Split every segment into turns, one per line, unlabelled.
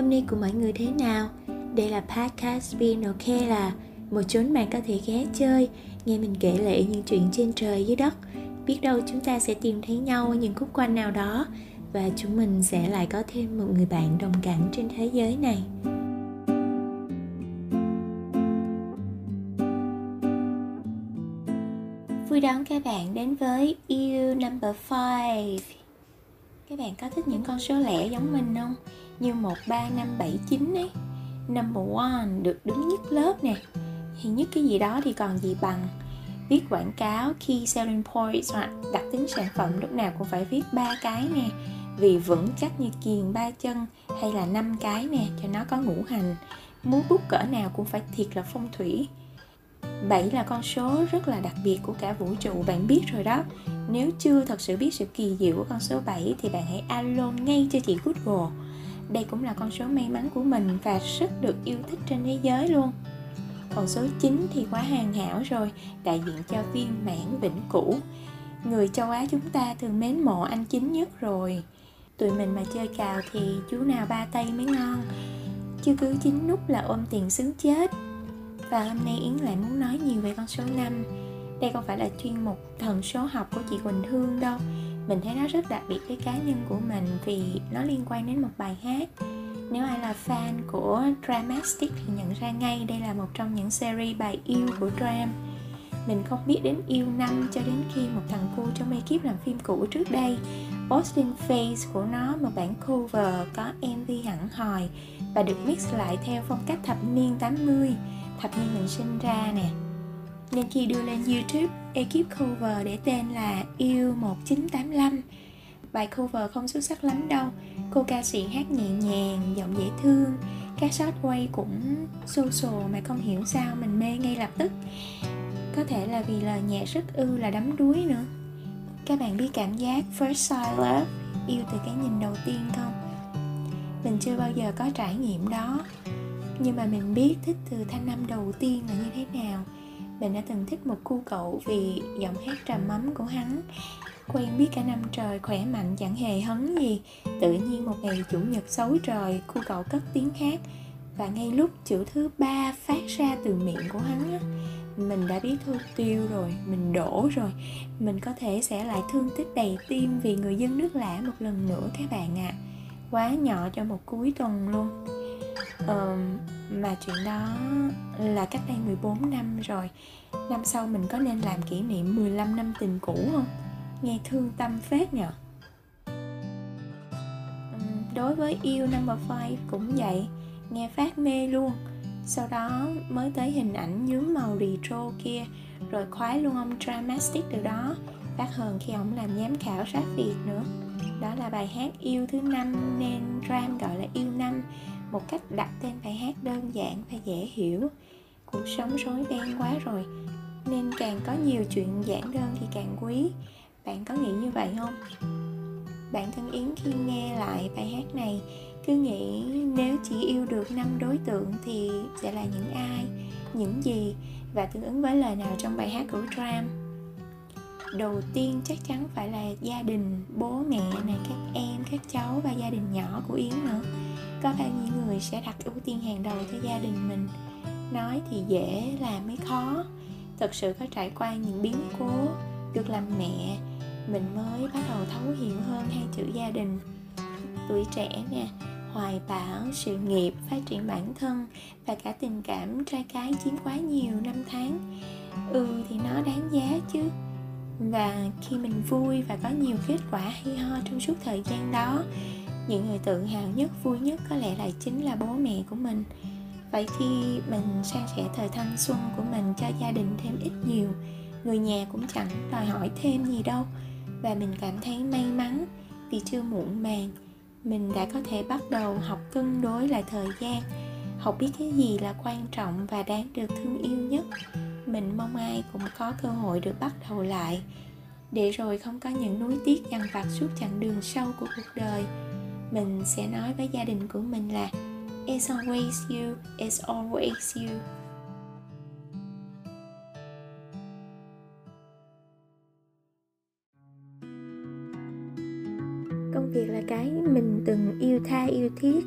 hôm nay của mọi người thế nào? Đây là podcast Being Okay là một chốn bạn có thể ghé chơi, nghe mình kể lệ những chuyện trên trời dưới đất. Biết đâu chúng ta sẽ tìm thấy nhau ở những khúc quanh nào đó và chúng mình sẽ lại có thêm một người bạn đồng cảnh trên thế giới này. Vui đón các bạn đến với You Number 5 Các bạn có thích những con số lẻ giống mình không? Như 1, 3, 5, 7, 9 ấy. Number one được đứng nhất lớp nè. Thì nhất cái gì đó thì còn gì bằng. Viết quảng cáo, key selling points hoặc đặc tính sản phẩm lúc nào cũng phải viết ba cái nè. Vì vững chắc như kiền ba chân hay là năm cái nè cho nó có ngũ hành. Muốn bút cỡ nào cũng phải thiệt là phong thủy. 7 là con số rất là đặc biệt của cả vũ trụ bạn biết rồi đó. Nếu chưa thật sự biết sự kỳ diệu của con số 7 thì bạn hãy alo ngay cho chị Google. Đây cũng là con số may mắn của mình và rất được yêu thích trên thế giới luôn. Còn số 9 thì quá hoàn hảo rồi, đại diện cho viên mãn vĩnh cửu. Người châu Á chúng ta thường mến mộ anh chính nhất rồi. Tụi mình mà chơi cào thì chú nào ba tay mới ngon. Chứ cứ chín nút là ôm tiền xứng chết. Và hôm nay Yến lại muốn nói nhiều về con số 5 Đây không phải là chuyên mục thần số học của chị Quỳnh Hương đâu. Mình thấy nó rất đặc biệt với cá nhân của mình vì nó liên quan đến một bài hát. Nếu ai là fan của Dramatic thì nhận ra ngay đây là một trong những series bài yêu của Dram. Mình không biết đến yêu năm cho đến khi một thằng cu trong ekip làm phim cũ trước đây Austin Face của nó một bản cover có MV hẳn hòi và được mix lại theo phong cách thập niên 80 thập niên mình sinh ra nè nên khi đưa lên YouTube ekip cover để tên là Yêu 1985 Bài cover không xuất sắc lắm đâu. Cô ca sĩ hát nhẹ nhàng, giọng dễ thương. Các shot quay cũng social mà không hiểu sao mình mê ngay lập tức. Có thể là vì lời nhạc rất ư là đắm đuối nữa. Các bạn biết cảm giác first sight love Yêu từ cái nhìn đầu tiên không? Mình chưa bao giờ có trải nghiệm đó. Nhưng mà mình biết thích từ thanh năm đầu tiên là như thế nào mình đã từng thích một cu cậu vì giọng hát trầm mắm của hắn. Quen biết cả năm trời khỏe mạnh chẳng hề hấn gì. Tự nhiên một ngày chủ nhật xấu trời cu cậu cất tiếng hát. Và ngay lúc chữ thứ ba phát ra từ miệng của hắn á, mình đã biết thôi tiêu rồi mình đổ rồi. Mình có thể sẽ lại thương tích đầy tim vì người dân nước lã một lần nữa các bạn ạ. À. quá nhỏ cho một cuối tuần luôn. Um, mà chuyện đó là cách đây 14 năm rồi. Năm sau mình có nên làm kỷ niệm 15 năm tình cũ không? Nghe thương tâm phết nhở đối với yêu number 5 cũng vậy. Nghe phát mê luôn. Sau đó mới tới hình ảnh nhướng màu retro kia, rồi khoái luôn ông dramatic từ đó. Phát hơn khi ông làm giám khảo sát việt nữa. Đó là bài hát yêu thứ năm nên Ram gọi là yêu năm một cách đặt tên bài hát đơn giản và dễ hiểu. Cuộc sống rối ren quá rồi, nên càng có nhiều chuyện giản đơn thì càng quý. Bạn có nghĩ như vậy không? Bạn thân yến khi nghe lại bài hát này, cứ nghĩ nếu chỉ yêu được năm đối tượng thì sẽ là những ai, những gì và tương ứng với lời nào trong bài hát của Tram đầu tiên chắc chắn phải là gia đình, bố mẹ này, các em, các cháu và gia đình nhỏ của yến nữa có bao nhiêu người sẽ đặt ưu tiên hàng đầu cho gia đình mình? Nói thì dễ, làm mới khó. Thật sự có trải qua những biến cố, được làm mẹ, mình mới bắt đầu thấu hiểu hơn hai chữ gia đình. Tuổi trẻ nè, hoài bão, sự nghiệp, phát triển bản thân và cả tình cảm trai cái chiếm quá nhiều năm tháng. Ừ thì nó đáng giá chứ. Và khi mình vui và có nhiều kết quả hay ho trong suốt thời gian đó những người tự hào nhất, vui nhất có lẽ lại chính là bố mẹ của mình. Vậy khi mình san sẻ thời thanh xuân của mình cho gia đình thêm ít nhiều. Người nhà cũng chẳng đòi hỏi thêm gì đâu. Và mình cảm thấy may mắn vì chưa muộn màng. Mình đã có thể bắt đầu học cân đối lại thời gian. Học biết cái gì là quan trọng và đáng được thương yêu nhất. Mình mong ai cũng có cơ hội được bắt đầu lại. Để rồi không có những nuối tiếc dằn vặt suốt chặng đường sâu của cuộc đời mình sẽ nói với gia đình của mình là, it's always you, it's always you. Công việc là cái mình từng yêu tha, yêu thiết,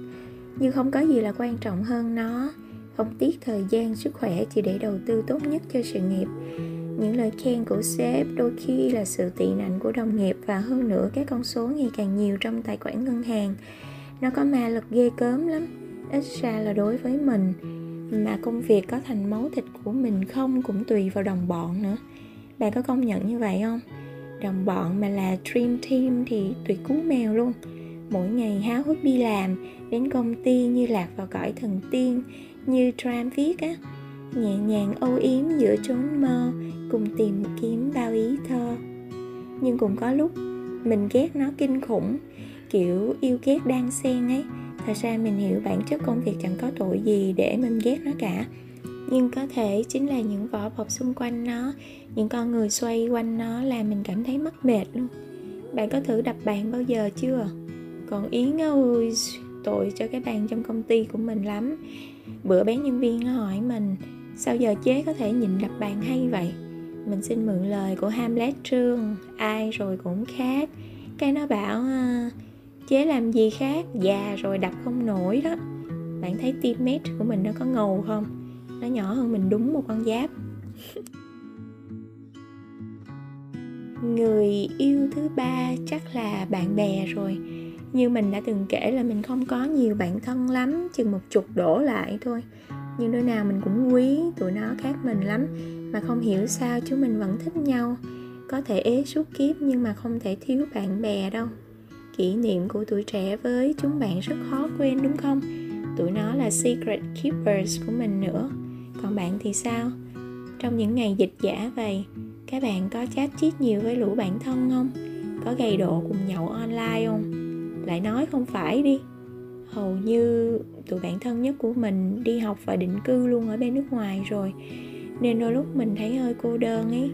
nhưng không có gì là quan trọng hơn nó. Không tiếc thời gian, sức khỏe chỉ để đầu tư tốt nhất cho sự nghiệp những lời khen của sếp đôi khi là sự tị nạnh của đồng nghiệp và hơn nữa các con số ngày càng nhiều trong tài khoản ngân hàng. Nó có ma lực ghê cớm lắm, ít ra là đối với mình. Mà công việc có thành máu thịt của mình không cũng tùy vào đồng bọn nữa. Bạn có công nhận như vậy không? Đồng bọn mà là dream team thì tuyệt cú mèo luôn. Mỗi ngày háo hức đi làm, đến công ty như lạc vào cõi thần tiên, như Tram viết á. Nhẹ nhàng âu yếm giữa chốn mơ cùng tìm kiếm bao ý thơ. Nhưng cũng có lúc, mình ghét nó kinh khủng, kiểu yêu ghét đang xen ấy. Thật ra mình hiểu bản chất công việc chẳng có tội gì để mình ghét nó cả. Nhưng có thể chính là những vỏ bọc xung quanh nó, những con người xoay quanh nó làm mình cảm thấy mất mệt luôn. Bạn có thử đập bàn bao giờ chưa? Còn yến ơi, tội cho cái bàn trong công ty của mình lắm. Bữa bán nhân viên nó hỏi mình, sao giờ chế có thể nhịn đập bàn hay vậy? Mình xin mượn lời của Hamlet trương, ai rồi cũng khác. Cái nó bảo à, chế làm gì khác, già rồi đập không nổi đó. Bạn thấy teammate của mình nó có ngầu không? Nó nhỏ hơn mình đúng một con giáp. Người yêu thứ ba chắc là bạn bè rồi. Như mình đã từng kể là mình không có nhiều bạn thân lắm, chừng một chục đổ lại thôi. Nhưng đứa nào mình cũng quý, tụi nó khác mình lắm mà không hiểu sao chúng mình vẫn thích nhau. Có thể ế suốt kiếp nhưng mà không thể thiếu bạn bè đâu. Kỷ niệm của tuổi trẻ với chúng bạn rất khó quên, đúng không? Tụi nó là secret keepers của mình nữa. Còn bạn thì sao? Trong những ngày dịch giả vậy, các bạn có chat chít nhiều với lũ bạn thân không? Có gầy độ cùng nhậu online không? Lại nói không phải đi. Hầu như tụi bạn thân nhất của mình đi học và định cư luôn ở bên nước ngoài rồi nên đôi lúc mình thấy hơi cô đơn ấy.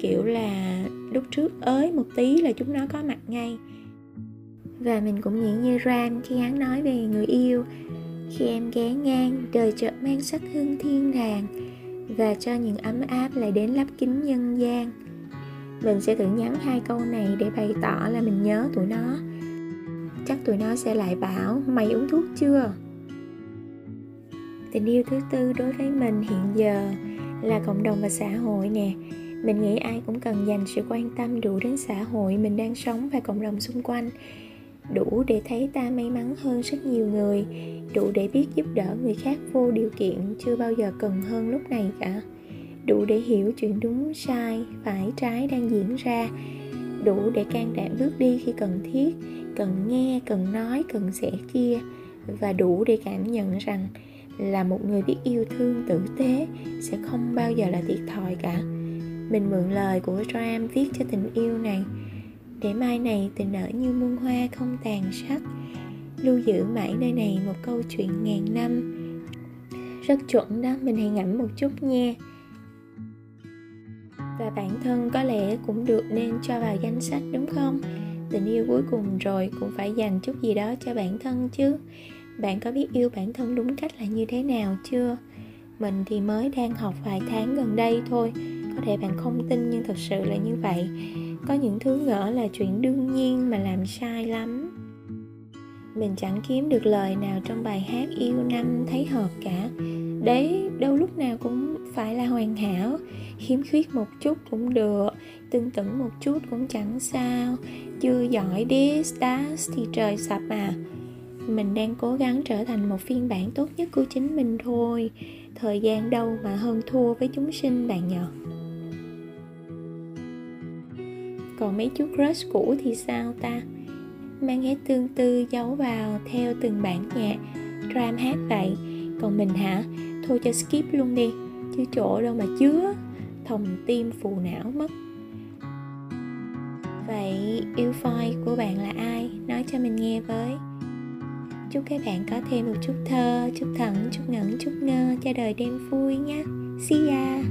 Kiểu là lúc trước ới một tí là chúng nó có mặt ngay. Và mình cũng nghĩ như Ram khi hắn nói về người yêu. Khi em ghé ngang, đời chợt mang sắc hương thiên đàng. Và cho những ấm áp lại đến lắp kính nhân gian. Mình sẽ thử nhắn hai câu này để bày tỏ là mình nhớ tụi nó. Chắc tụi nó sẽ lại bảo, mày uống thuốc chưa? Tình yêu thứ tư đối với mình hiện giờ là cộng đồng và xã hội nè. Mình nghĩ ai cũng cần dành sự quan tâm đủ đến xã hội mình đang sống và cộng đồng xung quanh. Đủ để thấy ta may mắn hơn rất nhiều người. Đủ để biết giúp đỡ người khác vô điều kiện chưa bao giờ cần hơn lúc này cả. Đủ để hiểu chuyện đúng, sai, phải, trái đang diễn ra. Đủ để can đảm bước đi khi cần thiết, cần nghe, cần nói, cần sẻ chia. Và đủ để cảm nhận rằng là một người biết yêu thương tử tế sẽ không bao giờ là thiệt thòi cả. Mình mượn lời của Ram viết cho tình yêu này. Để mai này tình nở như muôn hoa không tàn sắc, lưu giữ mãi nơi này một câu chuyện ngàn năm. Rất chuẩn đó, mình hãy ngẫm một chút nha. Và bản thân có lẽ cũng được nên cho vào danh sách, đúng không? Tình yêu cuối cùng rồi cũng phải dành chút gì đó cho bản thân chứ bạn có biết yêu bản thân đúng cách là như thế nào chưa? Mình thì mới đang học vài tháng gần đây thôi. Có thể bạn không tin nhưng thật sự là như vậy. Có những thứ ngỡ là chuyện đương nhiên mà làm sai lắm. Mình chẳng kiếm được lời nào trong bài hát yêu năm thấy hợp cả. Đấy, đâu lúc nào cũng phải là hoàn hảo. Khiếm khuyết một chút cũng được tương tự một chút cũng chẳng sao. Chưa giỏi đi stars thì trời sập à mình đang cố gắng trở thành một phiên bản tốt nhất của chính mình thôi. Thời gian đâu mà hơn thua với chúng sinh, bạn nhỏ còn mấy chú crush cũ thì sao ta? Mang hết tương tư, giấu vào, theo từng bản nhạc, Ram hát vậy. Còn mình hả? Thôi cho skip luôn đi, chứ chỗ đâu mà chứa. Thòng tim phù não mất. Vậy yêu phoi của bạn là ai? Nói cho mình nghe với chúc các bạn có thêm một chút thơ, chút thẩn chút ngẩn, chút ngơ, cho đời đêm vui nhé see ya.